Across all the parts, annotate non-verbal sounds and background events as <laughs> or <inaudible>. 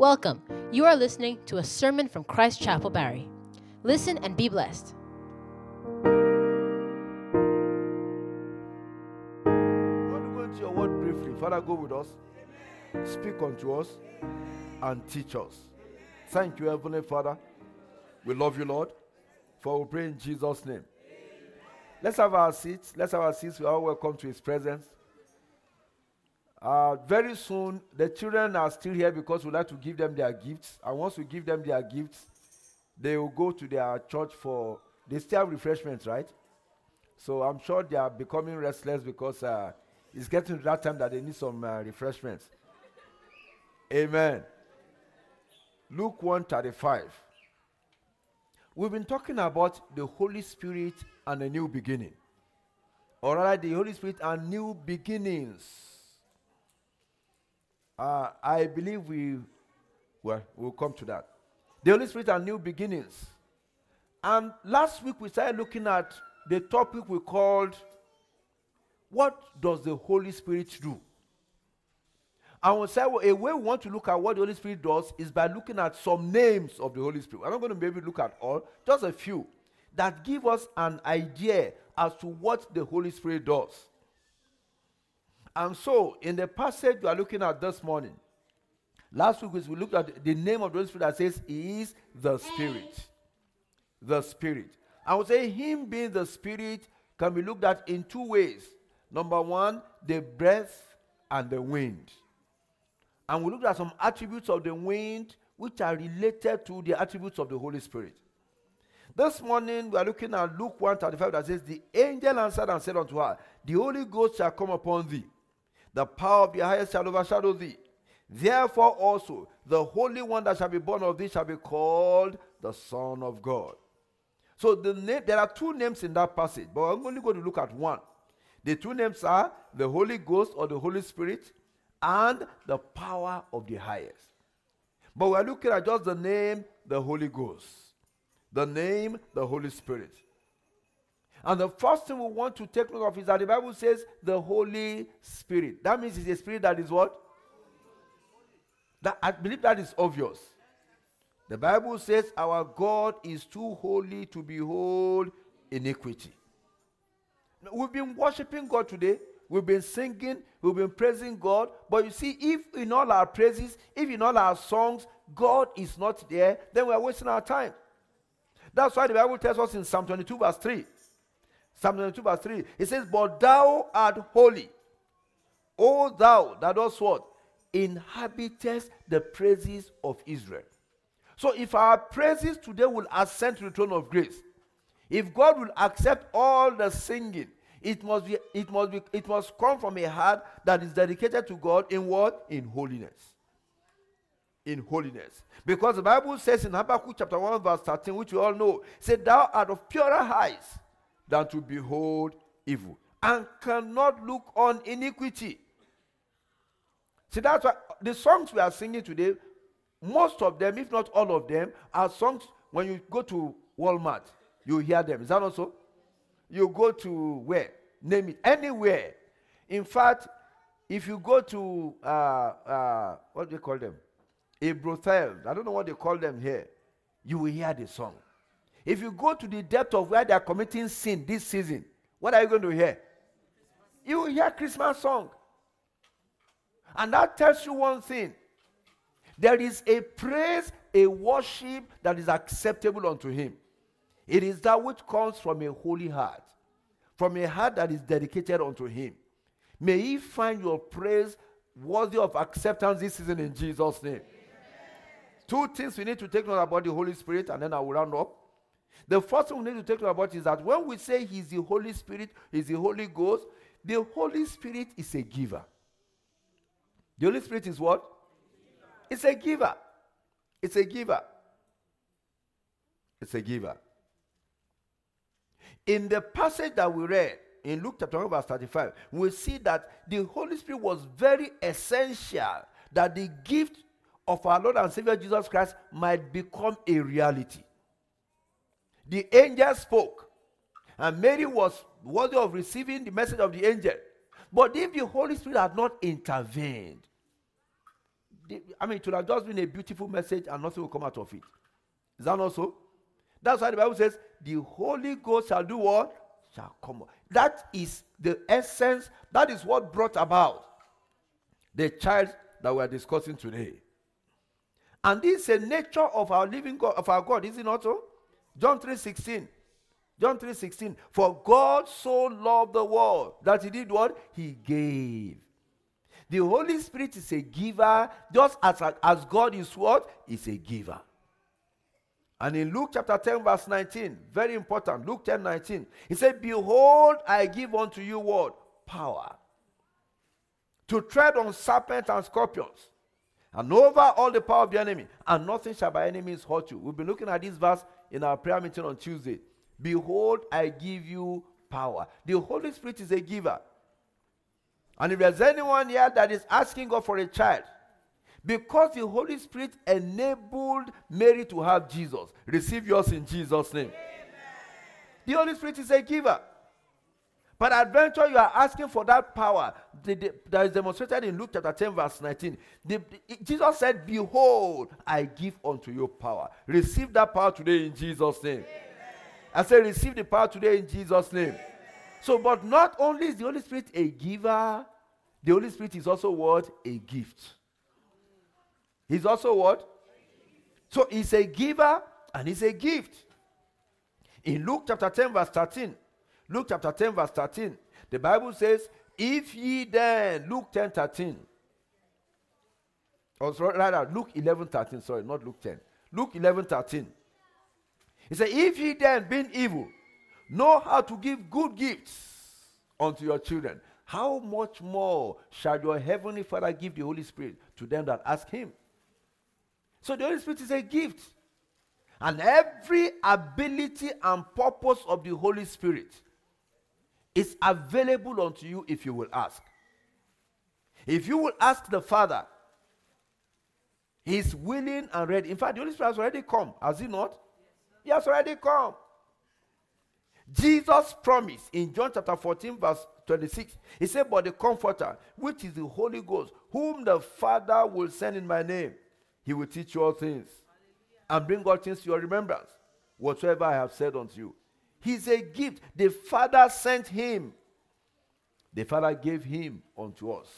Welcome. You are listening to a sermon from Christ Chapel Barry. Listen and be blessed. Want to go into your word briefly. Father, go with us. Speak unto us and teach us. Thank you, Heavenly Father. We love you, Lord. For we pray in Jesus' name. Let's have our seats. Let's have our seats. We are all welcome to His presence. Uh, very soon, the children are still here because we like to give them their gifts. And once we give them their gifts, they will go to their church for. They still have refreshments, right? So I'm sure they are becoming restless because uh, it's getting to that time that they need some uh, refreshments. Amen. Luke 135. We've been talking about the Holy Spirit and a new beginning. Or rather, the Holy Spirit and new beginnings. Uh, I believe we, well, we'll come to that. The Holy Spirit and new beginnings. And last week we started looking at the topic we called What Does the Holy Spirit Do? And we said well, a way we want to look at what the Holy Spirit does is by looking at some names of the Holy Spirit. I'm not going to maybe look at all, just a few that give us an idea as to what the Holy Spirit does. And so, in the passage we are looking at this morning, last week we looked at the name of the Holy Spirit that says He is the Spirit. The Spirit. I would say Him being the Spirit can be looked at in two ways. Number one, the breath and the wind. And we looked at some attributes of the wind which are related to the attributes of the Holy Spirit. This morning we are looking at Luke 135 that says, The angel answered and said unto her, The Holy Ghost shall come upon thee, the power of the highest shall overshadow thee. Therefore also the Holy One that shall be born of thee shall be called the Son of God. So the name, there are two names in that passage, but I'm only going to look at one. The two names are the Holy Ghost or the Holy Spirit and the power of the highest. But we're looking at just the name, the Holy Ghost. The name, the Holy Spirit. And the first thing we want to take note of is that the Bible says the Holy Spirit. That means it's a spirit that is what? That, I believe that is obvious. The Bible says our God is too holy to behold iniquity. We've been worshiping God today. We've been singing, we've been praising God. But you see, if in all our praises, if in all our songs, God is not there, then we are wasting our time. That's why the Bible tells us in Psalm 22, verse 3. Psalm 22, verse 3. It says, But thou art holy. O thou that dost what? Inhabitest the praises of Israel. So if our praises today will ascend to the throne of grace, if God will accept all the singing, it must be, it must be, it must come from a heart that is dedicated to God in what? In holiness. In holiness. Because the Bible says in Habakkuk chapter 1, verse 13, which we all know, said, Thou art of purer eyes than to behold evil, and cannot look on iniquity. See, that's why the songs we are singing today, most of them, if not all of them, are songs when you go to Walmart, you hear them. Is that also? You go to where? Name it. Anywhere. In fact, if you go to, uh, uh, what do they call them? A brothel. I don't know what they call them here. You will hear the song. If you go to the depth of where they are committing sin this season, what are you going to hear? You will hear Christmas song. And that tells you one thing. There is a praise, a worship that is acceptable unto him. It is that which comes from a holy heart, from a heart that is dedicated unto him. May he find your praise worthy of acceptance this season in Jesus' name. Amen. Two things we need to take note about the Holy Spirit, and then I will round up. The first thing we need to take about is that when we say He's the Holy Spirit, He's the Holy Ghost, the Holy Spirit is a giver. The Holy Spirit is what? It's a giver. It's a giver. It's a giver. In the passage that we read in Luke chapter 1, verse 35, we see that the Holy Spirit was very essential that the gift of our Lord and Savior Jesus Christ might become a reality. The angel spoke, and Mary was worthy of receiving the message of the angel. But if the Holy Spirit had not intervened, the, I mean, it would have just been a beautiful message and nothing will come out of it. Is that not so? That's why the Bible says, the Holy Ghost shall do what? Shall come. That is the essence. That is what brought about the child that we are discussing today. And this is a nature of our living God, of our God, is it not so? John 3:16. John 3:16. For God so loved the world that he did what? He gave. The Holy Spirit is a giver, just as, as God is what? Is a giver. And in Luke chapter 10, verse 19, very important, Luke 10 19, he said, Behold, I give unto you what? Power. To tread on serpents and scorpions, and over all the power of the enemy, and nothing shall by enemies hurt you. We've been looking at this verse in our prayer meeting on Tuesday. Behold, I give you power. The Holy Spirit is a giver. And if there's anyone here that is asking God for a child, because the Holy Spirit enabled Mary to have Jesus, receive yours in Jesus' name. Amen. The Holy Spirit is a giver. But adventure, you are asking for that power that is demonstrated in Luke chapter 10, verse 19. The, Jesus said, Behold, I give unto you power. Receive that power today in Jesus' name. Amen. I say, Receive the power today in Jesus' name. Amen. So, but not only is the Holy Spirit a giver, the Holy Spirit is also what? A gift. He's also what? So he's a giver and he's a gift. In Luke chapter 10, verse 13, Luke chapter 10, verse 13, the Bible says, If ye then, Luke 10, 13, or rather, Luke 11, 13, sorry, not Luke 10, Luke 11, 13. He said, If ye then, being evil, know how to give good gifts unto your children, how much more shall your heavenly Father give the Holy Spirit to them that ask Him? So the Holy Spirit is a gift. And every ability and purpose of the Holy Spirit is available unto you if you will ask. If you will ask the Father, He's willing and ready. In fact, the Holy Spirit has already come, has He not? He has already come. Jesus promised in John chapter 14, verse 26, He said, But the Comforter, which is the Holy Ghost, whom the Father will send in my name, He will teach you all things and bring all things to your remembrance, whatsoever I have said unto you. He's a gift. The Father sent Him, the Father gave Him unto us.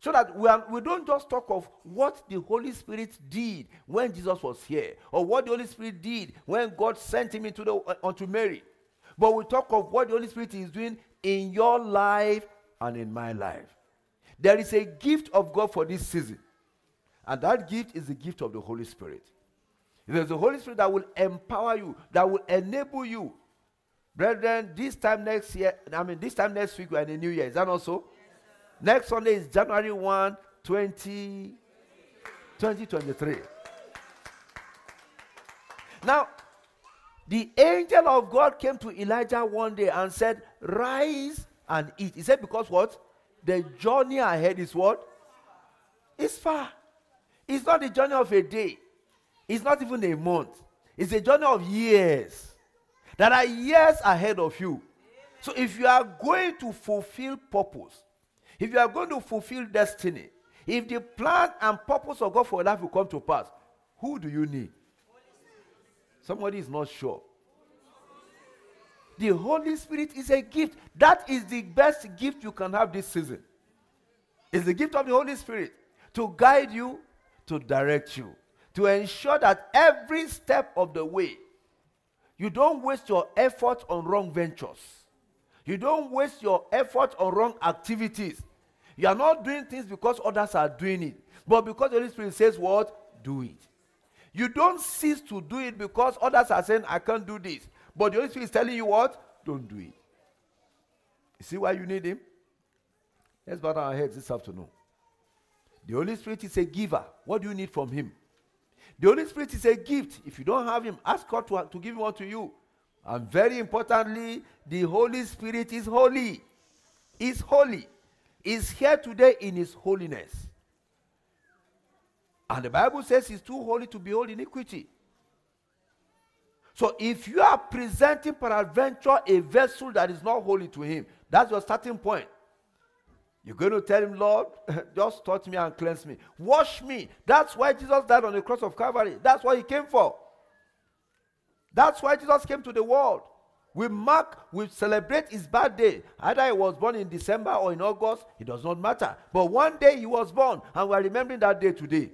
So that we, are, we don't just talk of what the Holy Spirit did when Jesus was here, or what the Holy Spirit did when God sent him into the, uh, unto Mary. But we talk of what the Holy Spirit is doing in your life and in my life. There is a gift of God for this season. And that gift is the gift of the Holy Spirit. There's the Holy Spirit that will empower you, that will enable you. Brethren, this time next year, I mean, this time next week, we're in the new year. Is that also? Next Sunday is January 1, 20, 2023. Now, the angel of God came to Elijah one day and said, Rise and eat. He said, Because what? The journey ahead is what? It's far. It's not the journey of a day, it's not even a month. It's a journey of years. There are years ahead of you. So if you are going to fulfill purpose, if you are going to fulfill destiny, if the plan and purpose of God for your life will come to pass, who do you need? Somebody is not sure. The Holy Spirit is a gift. That is the best gift you can have this season. It's the gift of the Holy Spirit to guide you, to direct you, to ensure that every step of the way, you don't waste your effort on wrong ventures. You don't waste your effort on wrong activities. You are not doing things because others are doing it, but because the Holy Spirit says, What? Do it. You don't cease to do it because others are saying, I can't do this. But the Holy Spirit is telling you what? Don't do it. You see why you need Him? Let's bow our heads this afternoon. The Holy Spirit is a giver. What do you need from Him? The Holy Spirit is a gift. If you don't have Him, ask God to, to give one to you. And very importantly, the Holy Spirit is holy. Is holy. Is here today in His holiness. And the Bible says He's too holy to behold iniquity. So if you are presenting peradventure a vessel that is not holy to Him, that's your starting point. You're going to tell him, Lord, <laughs> just touch me and cleanse me. Wash me. That's why Jesus died on the cross of Calvary. That's what he came for. That's why Jesus came to the world. We mark, we celebrate his birthday. Either he was born in December or in August, it does not matter. But one day he was born, and we are remembering that day today.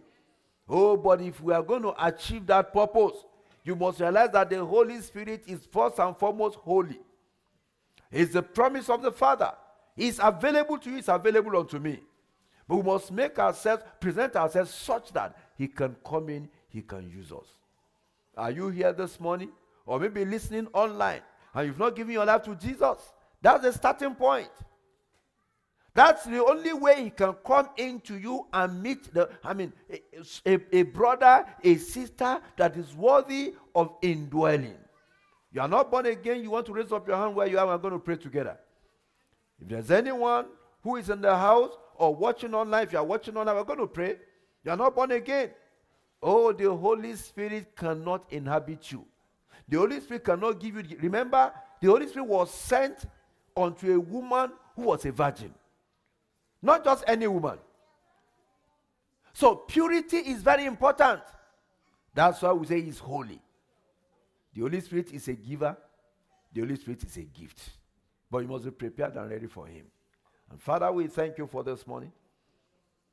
Oh, but if we are going to achieve that purpose, you must realize that the Holy Spirit is first and foremost holy. It's the promise of the Father. It's available to you, it's available unto me. But we must make ourselves, present ourselves such that He can come in, He can use us. Are you here this morning? Or maybe listening online and you've not given your life to Jesus? That's the starting point. That's the only way he can come into you and meet the, I mean, a, a, a, brother, a sister that is worthy of indwelling. You are not born again, you want to raise up your hand where you are, we're going to pray together. If there's anyone who is in the house or watching online, if you are watching online, we're going to pray. You are not born again. Oh, the Holy Spirit cannot inhabit you. The Holy Spirit cannot give you. Remember, the Holy Spirit was sent unto a woman who was a virgin, not just any woman. So, purity is very important. That's why we say he's holy. The Holy Spirit is a giver, the Holy Spirit is a gift. But you must be prepared and ready for Him. And Father, we thank you for this morning.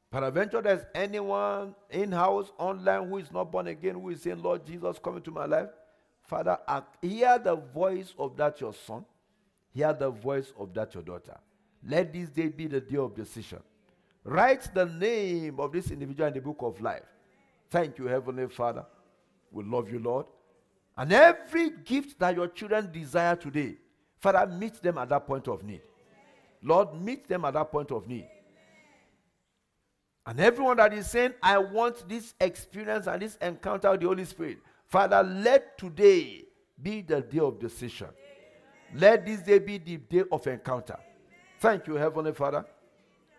Peradventure, there's anyone in house, online, who is not born again, who is saying, Lord Jesus, come into my life. Father, hear the voice of that your son, hear the voice of that your daughter. Let this day be the day of decision. Write the name of this individual in the book of life. Thank you, Heavenly Father. We love you, Lord. And every gift that your children desire today, Father, meet them at that point of need. Lord, meet them at that point of need. And everyone that is saying, I want this experience and this encounter with the Holy Spirit, Father, let today be the day of decision. Let this day be the day of encounter. Thank you, Heavenly Father.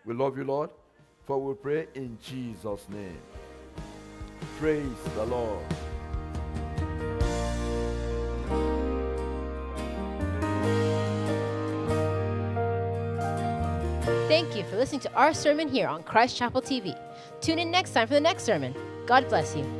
We love you, Lord. For we pray in Jesus' name. Praise the Lord. Thank you for listening to our sermon here on Christ Chapel TV. Tune in next time for the next sermon. God bless you.